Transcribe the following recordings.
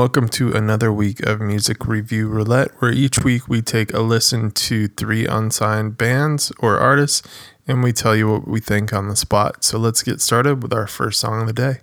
Welcome to another week of Music Review Roulette, where each week we take a listen to three unsigned bands or artists and we tell you what we think on the spot. So let's get started with our first song of the day.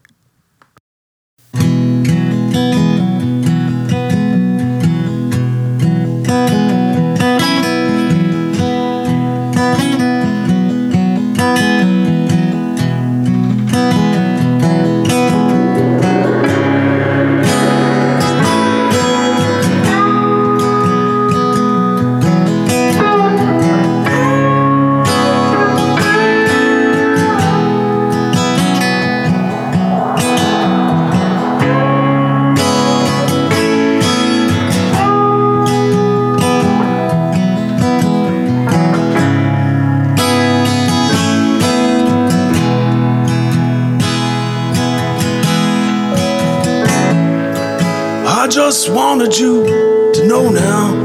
Wanted you to know now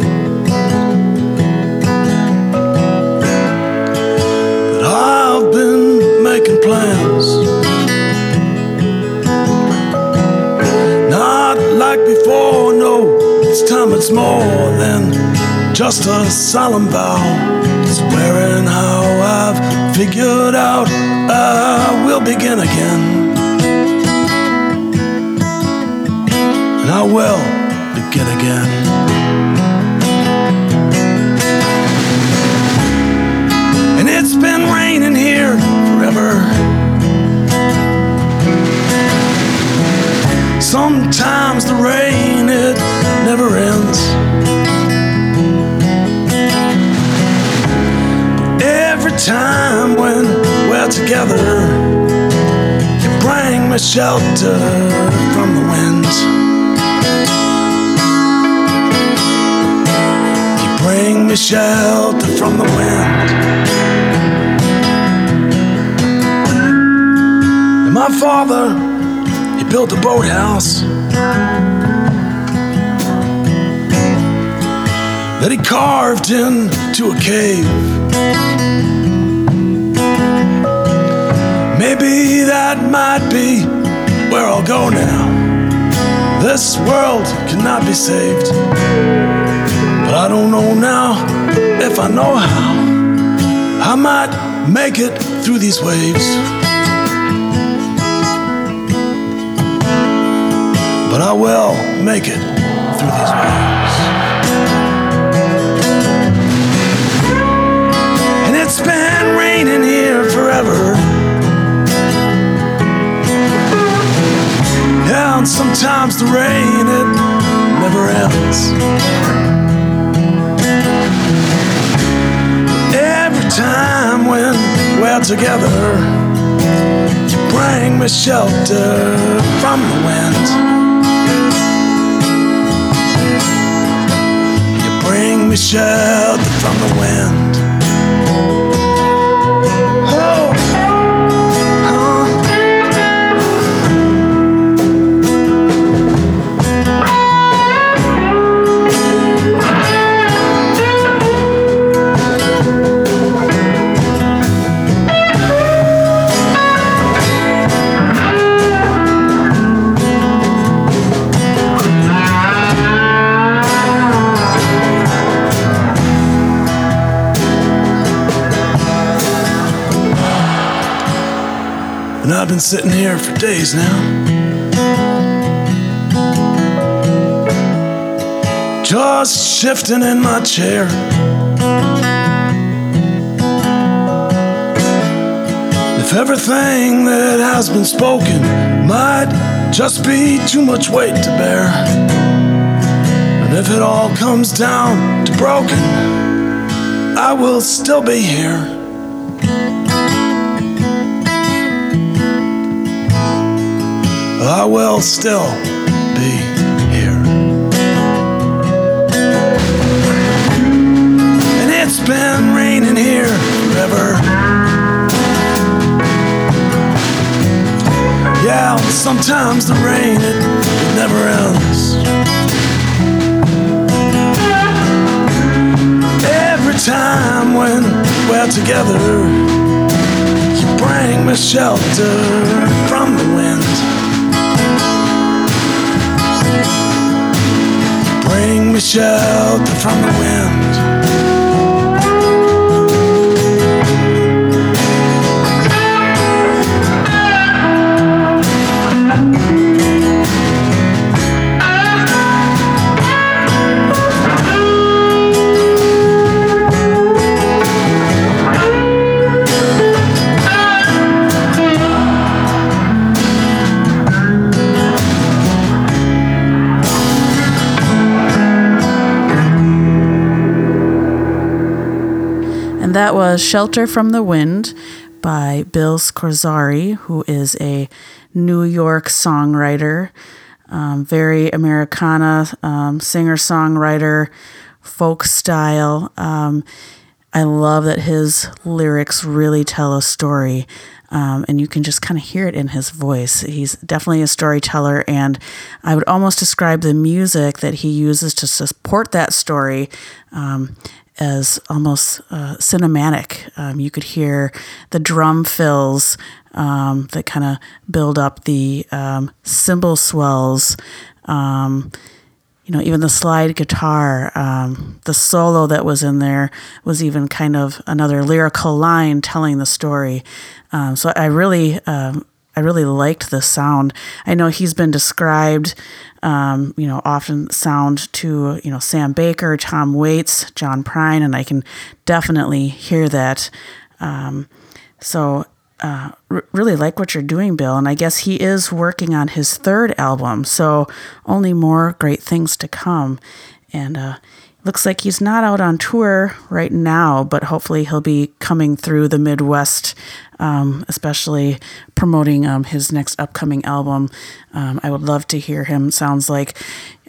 that I've been making plans. Not like before, no, this time it's more than just a solemn vow. And it's been raining here forever. Sometimes the rain, it never ends. Every time when we're together, you bring me shelter shelter from the wind. And my father, he built a boathouse that he carved into a cave. Maybe that might be where I'll go now. This world cannot be saved. But I don't know now if I know how. I might make it through these waves. But I will make it through these waves. And it's been raining here forever. Yeah, and sometimes the rain, it never ends. Time when we're together. You bring me shelter from the wind. You bring me shelter from the wind. Sitting here for days now. Just shifting in my chair. If everything that has been spoken might just be too much weight to bear, and if it all comes down to broken, I will still be here. I will still be here. And it's been raining here forever. Yeah, sometimes the rain, it, never ends. Every time when we're together, you bring me shelter shelter from the wind. And that was Shelter from the Wind by Bill Scorzari, who is a New York songwriter, um, very Americana um, singer songwriter, folk style. Um, I love that his lyrics really tell a story. Um, and you can just kind of hear it in his voice. He's definitely a storyteller, and I would almost describe the music that he uses to support that story um, as almost uh, cinematic. Um, you could hear the drum fills um, that kind of build up the um, cymbal swells. Um, you know, even the slide guitar, um, the solo that was in there was even kind of another lyrical line telling the story. Um, so I really, I really liked the sound. I know he's been described, um, you know, often sound to you know Sam Baker, Tom Waits, John Prine, and I can definitely hear that. Um, so uh, r- really like what you're doing, Bill. And I guess he is working on his third album, so only more great things to come. And uh, looks like he's not out on tour right now, but hopefully he'll be coming through the Midwest, um, especially promoting um, his next upcoming album. Um, I would love to hear him. Sounds like,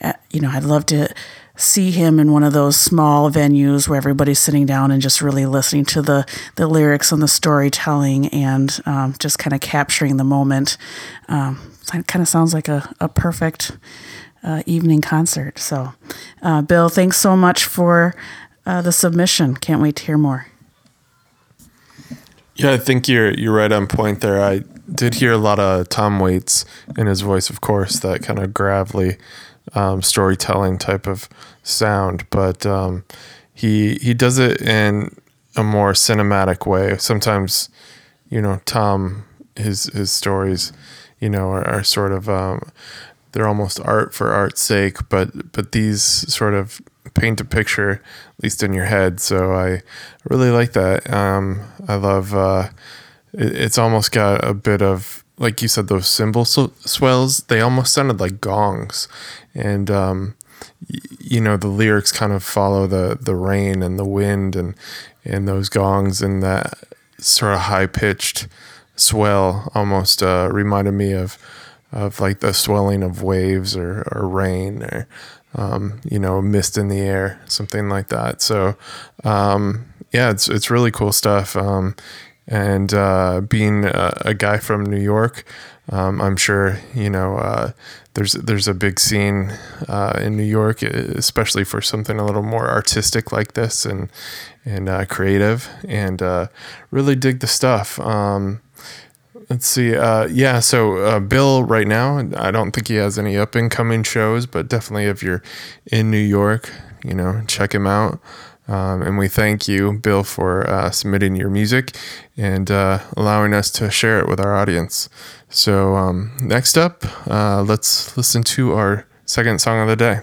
uh, you know, I'd love to see him in one of those small venues where everybody's sitting down and just really listening to the the lyrics and the storytelling and um, just kind of capturing the moment. Um, kind of sounds like a, a perfect uh, evening concert. So, uh, Bill, thanks so much for uh, the submission. Can't wait to hear more. Yeah, I think you're you're right on point there. I did hear a lot of Tom Waits in his voice, of course, that kind of gravelly um, storytelling type of sound, but um, he he does it in a more cinematic way. Sometimes, you know, Tom his his stories, you know, are, are sort of um, they're almost art for art's sake, but but these sort of paint a picture, at least in your head. So I really like that. Um, I love. Uh, it, it's almost got a bit of like you said those cymbal sw- swells. They almost sounded like gongs, and um, y- you know the lyrics kind of follow the the rain and the wind and and those gongs and that sort of high pitched swell almost uh, reminded me of of like the swelling of waves or, or rain or um, you know mist in the air something like that. So um, yeah it's it's really cool stuff. Um, and uh, being a, a, guy from New York um, I'm sure you know uh, there's there's a big scene uh, in New York especially for something a little more artistic like this and and uh, creative. And uh, really dig the stuff. Um, Let's see. Uh, yeah, so uh, Bill, right now, I don't think he has any up and coming shows, but definitely if you're in New York, you know, check him out. Um, and we thank you, Bill, for uh, submitting your music and uh, allowing us to share it with our audience. So, um, next up, uh, let's listen to our second song of the day.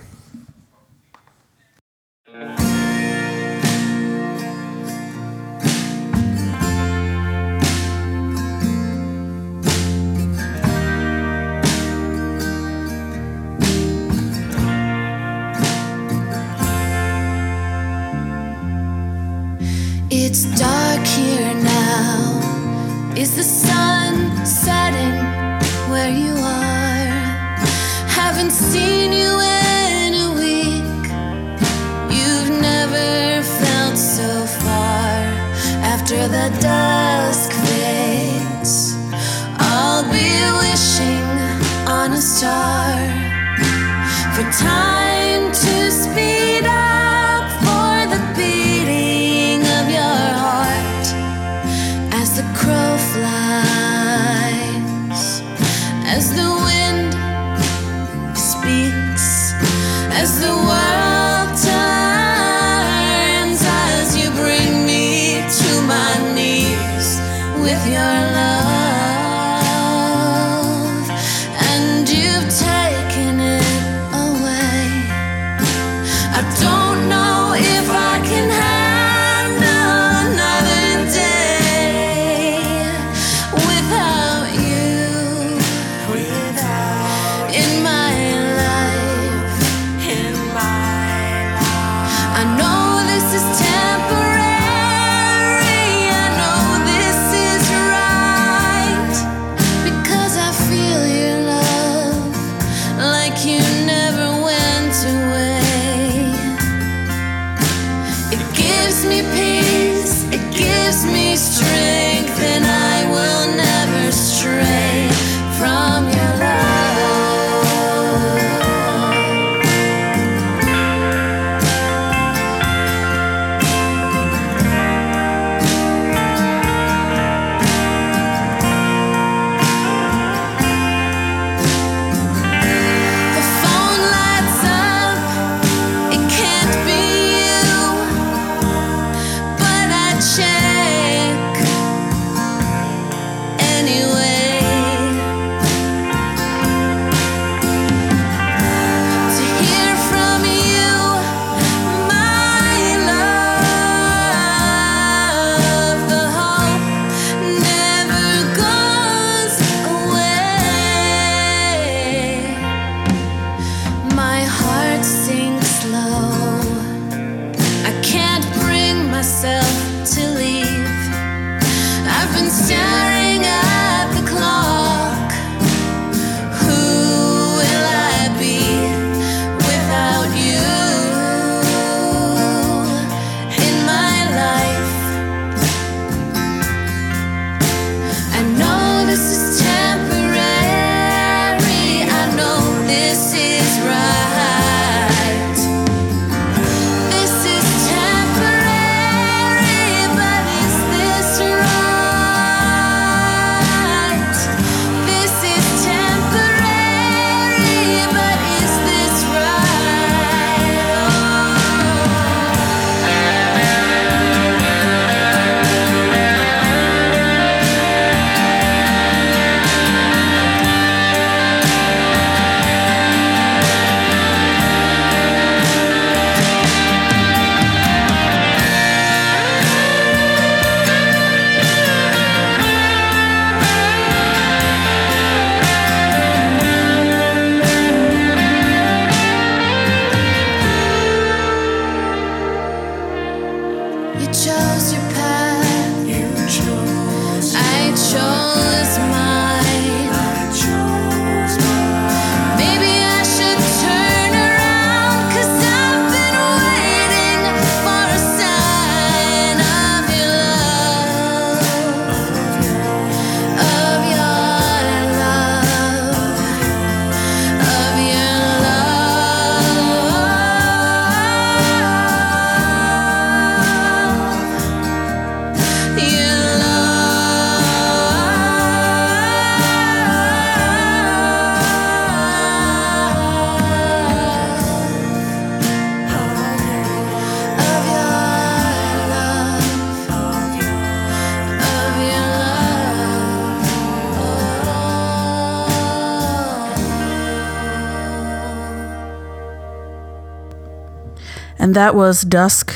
And that was Dusk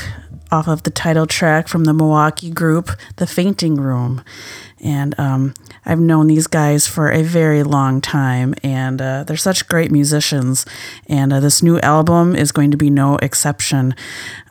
off of the title track from the Milwaukee group, The Fainting Room. And um, I've known these guys for a very long time, and uh, they're such great musicians. And uh, this new album is going to be no exception.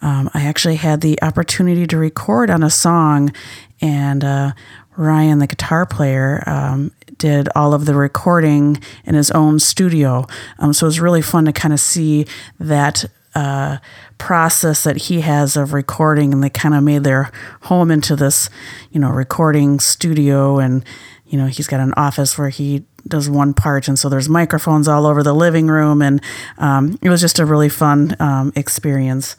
Um, I actually had the opportunity to record on a song, and uh, Ryan, the guitar player, um, did all of the recording in his own studio. Um, so it was really fun to kind of see that uh, process that he has of recording, and they kind of made their home into this, you know, recording studio. And you know, he's got an office where he does one part, and so there's microphones all over the living room, and um, it was just a really fun um, experience.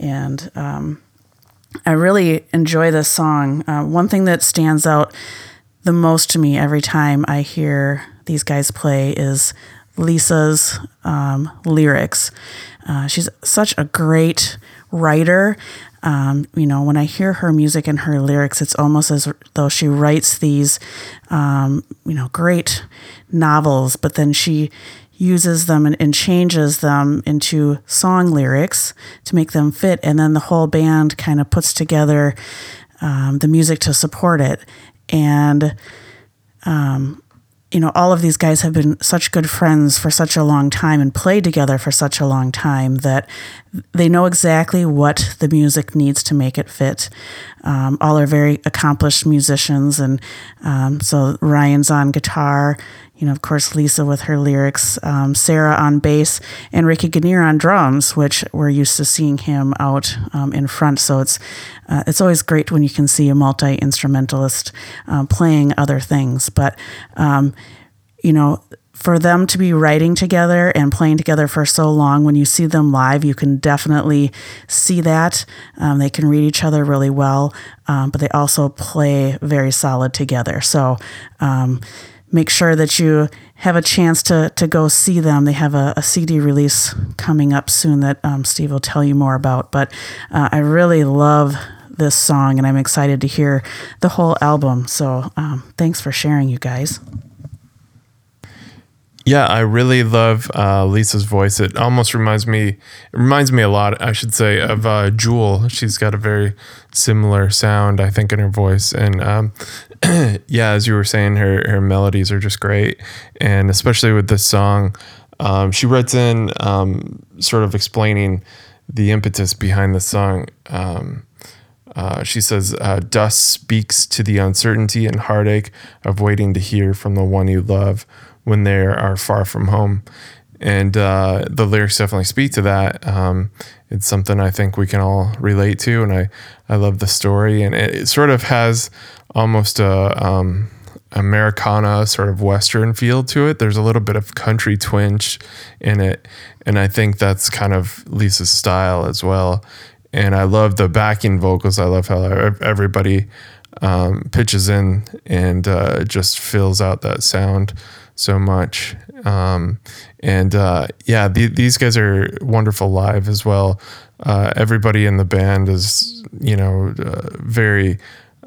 And um, I really enjoy this song. Uh, one thing that stands out the most to me every time I hear these guys play is Lisa's um, lyrics. Uh, she's such a great writer. Um, you know, when I hear her music and her lyrics, it's almost as though she writes these, um, you know, great novels, but then she uses them and, and, changes them into song lyrics to make them fit. And then the whole band kind of puts together um, the music to support it. And um, you know, all of these guys have been such good friends for such a long time and played together for such a long time that they know exactly what the music needs to make it fit. Um, all are very accomplished musicians, and um, so Ryan's on guitar. You know, of course, Lisa with her lyrics, um, Sarah on bass, and Ricky Grenier on drums, which we're used to seeing him out um, in front. So it's uh, it's always great when you can see a multi instrumentalist uh, playing other things. But um, you know, for them to be writing together and playing together for so long, when you see them live, you can definitely see that. Um, they can read each other really well, um, but they also play very solid together. So um, make sure that you have a chance to, to go see them. They have a, a CD release coming up soon that um, Steve will tell you more about. But uh, I really love this song and I'm excited to hear the whole album. So um, thanks for sharing, you guys. Yeah, I really love uh, Lisa's voice. It almost reminds me, it reminds me a lot, I should say, of uh, Jewel. She's got a very similar sound, I think, in her voice. And um, yeah, as you were saying, her her melodies are just great, and especially with this song, um, she writes in um, sort of explaining the impetus behind the song. Um, uh, she says, uh, "Dusk speaks to the uncertainty and heartache of waiting to hear from the one you love." When they are far from home. And uh, the lyrics definitely speak to that. Um, it's something I think we can all relate to, and I, I love the story. And it, it sort of has almost a um, Americana sort of Western feel to it. There's a little bit of country twinge in it, and I think that's kind of Lisa's style as well. And I love the backing vocals. I love how everybody um, pitches in and uh, just fills out that sound so much. Um, and uh, yeah, the, these guys are wonderful live as well. Uh, everybody in the band is, you know, uh, very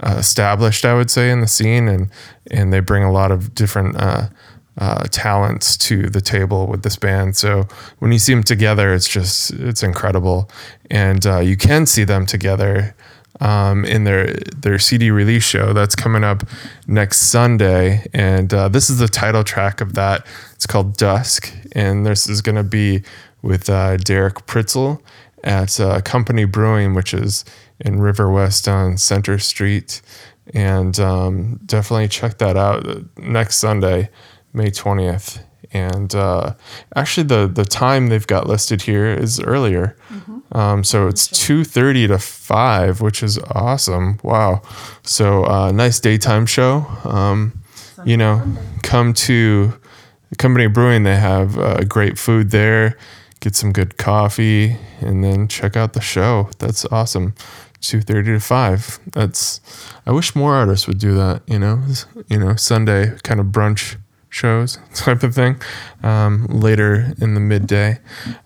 uh, established, I would say, in the scene, and and they bring a lot of different uh, uh, talents to the table with this band. So when you see them together, it's just it's incredible, and you can see them together um, in their their CD release show that's coming up next Sunday, and uh, this is the title track of that. It's called Dusk, and this is going to be with uh, Derek Pritzel at uh, Company Brewing, which is in River West on Center Street, and um, definitely check that out next Sunday, May twentieth. And uh, actually, the the time they've got listed here is earlier. Mm-hmm. Um, so it's two thirty to five, which is awesome. Wow. So uh, nice daytime show. Um, you know, come to Company Brewing. They have uh, great food there. Get some good coffee, and then check out the show. That's awesome. Two thirty to five. That's. I wish more artists would do that. You know, you know, Sunday kind of brunch shows type of thing um, later in the midday.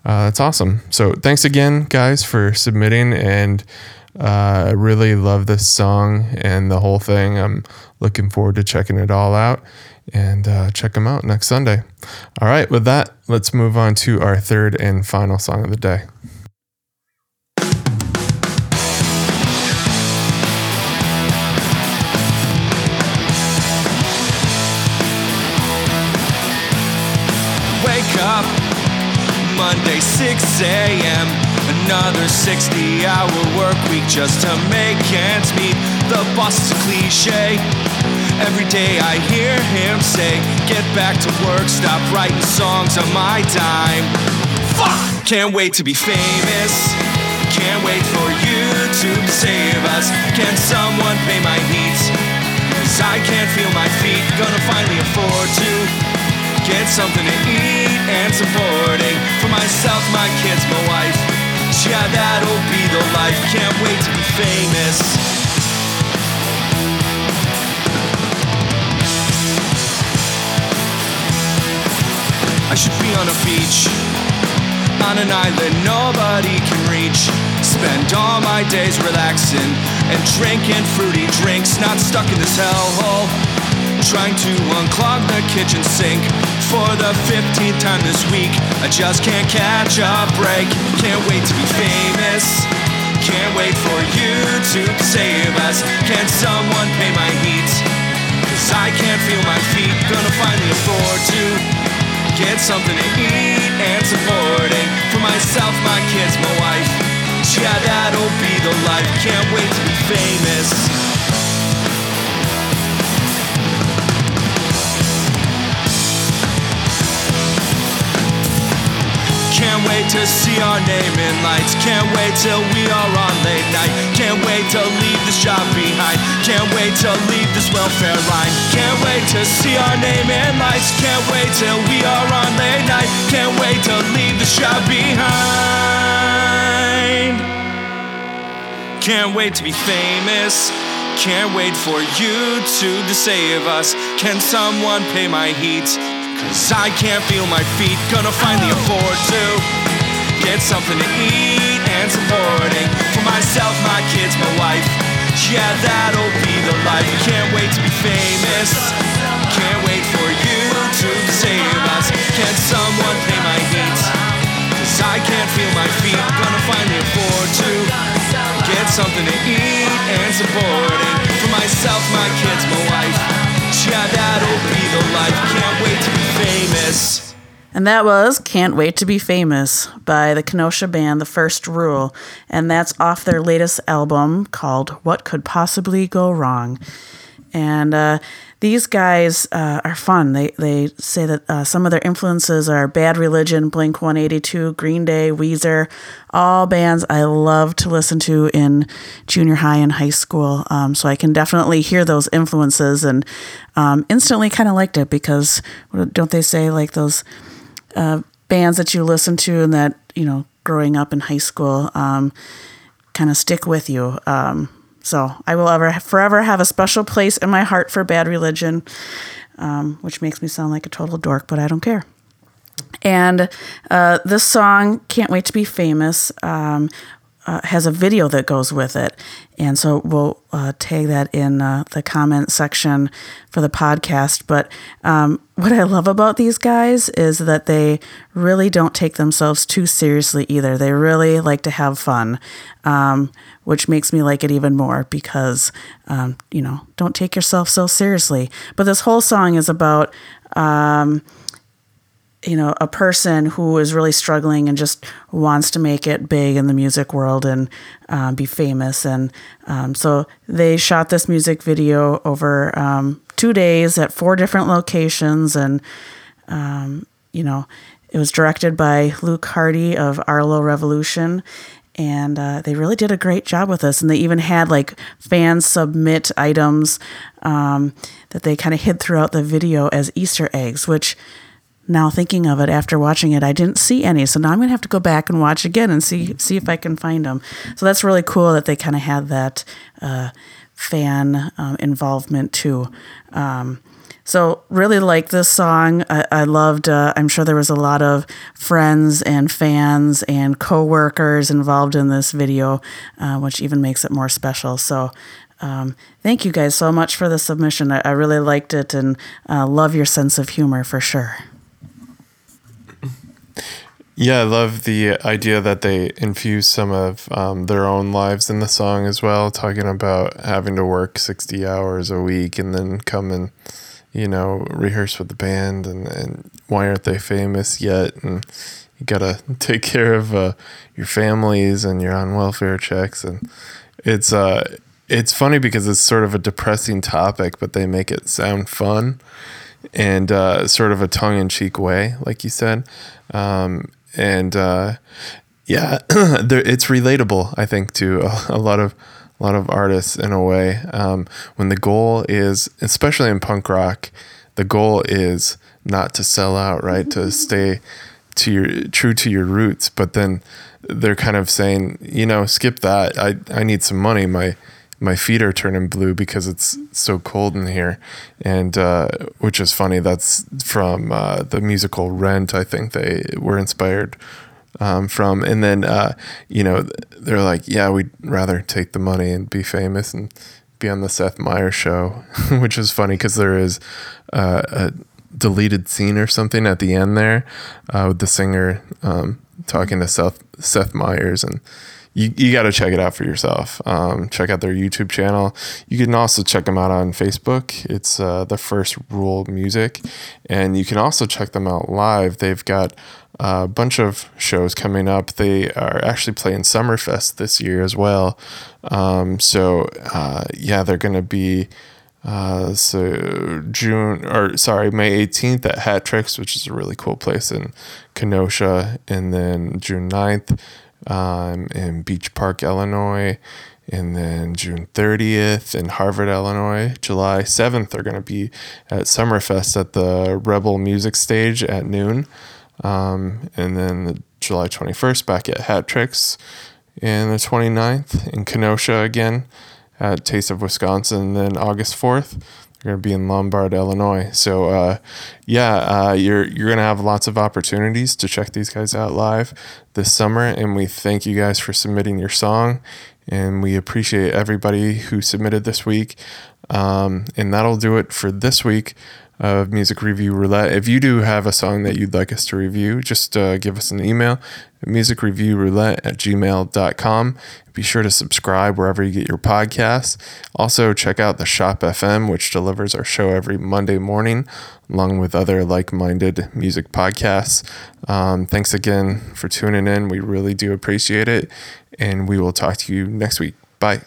Uh, that's awesome. So thanks again, guys, for submitting. And uh, I really love this song and the whole thing. I'm looking forward to checking it all out and uh, check them out next Sunday. All right, with that, let's move on to our third and final song of the day. Monday, 6 a.m. Another 60 hour work week just to make ends meet. The boss is a cliche. Every day I hear him say, Get back to work, stop writing songs on my dime. Fuck! Can't wait to be famous. Can't wait for you to save us. Can someone pay my heat? Cause I can't feel my feet. Gonna finally afford to get something to eat and supporting for myself, my kids, my wife. Yeah, that'll be the life. Can't wait to be famous. I should be on a beach, on an island nobody can reach. Spend all my days relaxing and drinking fruity drinks, not stuck in this hellhole. Trying to unclog the kitchen sink for the 15th time this week. I just can't catch a break. Can't wait to be famous. Can't wait for you to save us. Can someone pay my heat? Cause I can't feel my feet. Gonna finally afford to get something to eat and supporting for myself, my kids, my wife. Yeah, that'll be the life. Can't wait to be famous. Can't wait to see our name in lights. Can't wait till we are on late night. Can't wait to leave this job behind. Can't wait to leave this welfare line. Can't wait to see our name in lights. Can't wait till we are on late night. Can't wait to leave this job behind. Can't wait to be famous. Can't wait for you to, save us. Can someone pay my heat? Cause I can't feel my feet. Gonna finally afford to get something to eat and supporting for myself, my kids, my wife. Yeah, that'll be the life. Can't wait to be famous. Can't wait for you to save us. Can someone pay my heat? Cause I can't feel my feet. Gonna finally afford to get something to eat and supporting for myself, my kids, my wife. Yeah, that'll be the life. Can't wait to be famous. And that was Can't Wait to Be Famous by the Kenosha band The First Rule. And that's off their latest album called What Could Possibly Go Wrong. And uh, these guys uh, are fun. They, they say that uh, some of their influences are Bad Religion, Blink 182, Green Day, Weezer, all bands I love to listen to in junior high and high school. Um, so I can definitely hear those influences and um, instantly kind of liked it because don't they say like those uh, bands that you listen to and that, you know, growing up in high school um, kind of stick with you. Um, so I will ever forever have a special place in my heart for Bad Religion, um, which makes me sound like a total dork, but I don't care. And uh, this song, Can't Wait to Be Famous, um, uh, has a video that goes with it. And so we'll uh, tag that in uh, the comment section for the podcast. But um, what I love about these guys is that they really don't take themselves too seriously either. They really like to have fun, um, which makes me like it even more because, um, you know, don't take yourself so seriously. But this whole song is about um, you know, a person who is really struggling and just wants to make it big in the music world and um, be famous. And um, so they shot this music video over um, two days at four different locations. And, um, you know, it was directed by Luke Hardy of Arlo Revolution. And uh, they really did a great job with this. And they even had like fans submit items um, that they kind of hid throughout the video as Easter eggs, which now thinking of it after watching it, I didn't see any. So now I'm gonna have to go back and watch again and see see if I can find them. So that's really cool that they kind of had that uh, fan um, involvement too. Um, so really like this song. I, I loved. Uh, I'm sure there was a lot of friends and fans and coworkers involved in this video, uh, which even makes it more special. So. Um, thank you guys so much for the submission. I, I really liked it and uh, love your sense of humor for sure. Yeah, I love the idea that they infuse some of um, their own lives in the song as well, talking about having to work 60 hours a week and then come and, you know, rehearse with the band and, and why aren't they famous yet? And, you gotta take care of uh, your families and you're on welfare checks and it's uh it's funny because it's sort of a depressing topic but they make it sound fun and uh, sort of a tongue-in-cheek way like you said um, and uh, yeah there, it's relatable i think to a, a lot of a lot of artists in a way. Um, when the goal is especially in punk rock the goal is not to sell out right? To stay to your true to your roots. But then they're kind of saying you know skip that. I i need some money. My my feet are turning blue because it's so cold in here. And uh, which is funny that's from uh, the musical rent i think they were inspired um, from. And then uh, you know they're like yeah we'd rather take the money and be famous and be on the seth meyers show which is funny because there is uh, a deleted scene or something at the end there uh, with the singer um, talking to Seth Seth Meyers and you, you got to check it out for yourself. Um, check out their YouTube channel. You can also check them out on Facebook. It's uh, the First Rule Music, and you can also check them out live. They've got a bunch of shows coming up. They are actually playing Summerfest this year as well. Um, so uh, yeah, they're going to be uh, so June or sorry, May 18th at Hat Tricks, which is a really cool place in Kenosha, and then June 9th um, in Beach Park, Illinois, and then June 30th in Harvard, Illinois. July 7th, they're going to be at Summerfest at the Rebel Music Stage at noon, um, and then the July 21st back at Hat Tricks, and the 29th in Kenosha again at Taste of Wisconsin. And then August 4th, going to be in Lombard, Illinois. So, uh, yeah, uh, you're you're to have lots of opportunities to check these guys out live this summer. And we thank you guys for submitting your song. And we appreciate everybody who submitted this week. Um, and that'll do it for this week of Music Review Roulette. If you do have a song that you'd like us to review, just uh, give us an email musicreviewroulette at gmail.com. Be sure to subscribe wherever you get your podcasts. Also, check out the Shop FM, which delivers our show every Monday morning, along with other like minded music podcasts. Um, thanks again for tuning in. We really do appreciate it. And we will talk to you next week. Bye.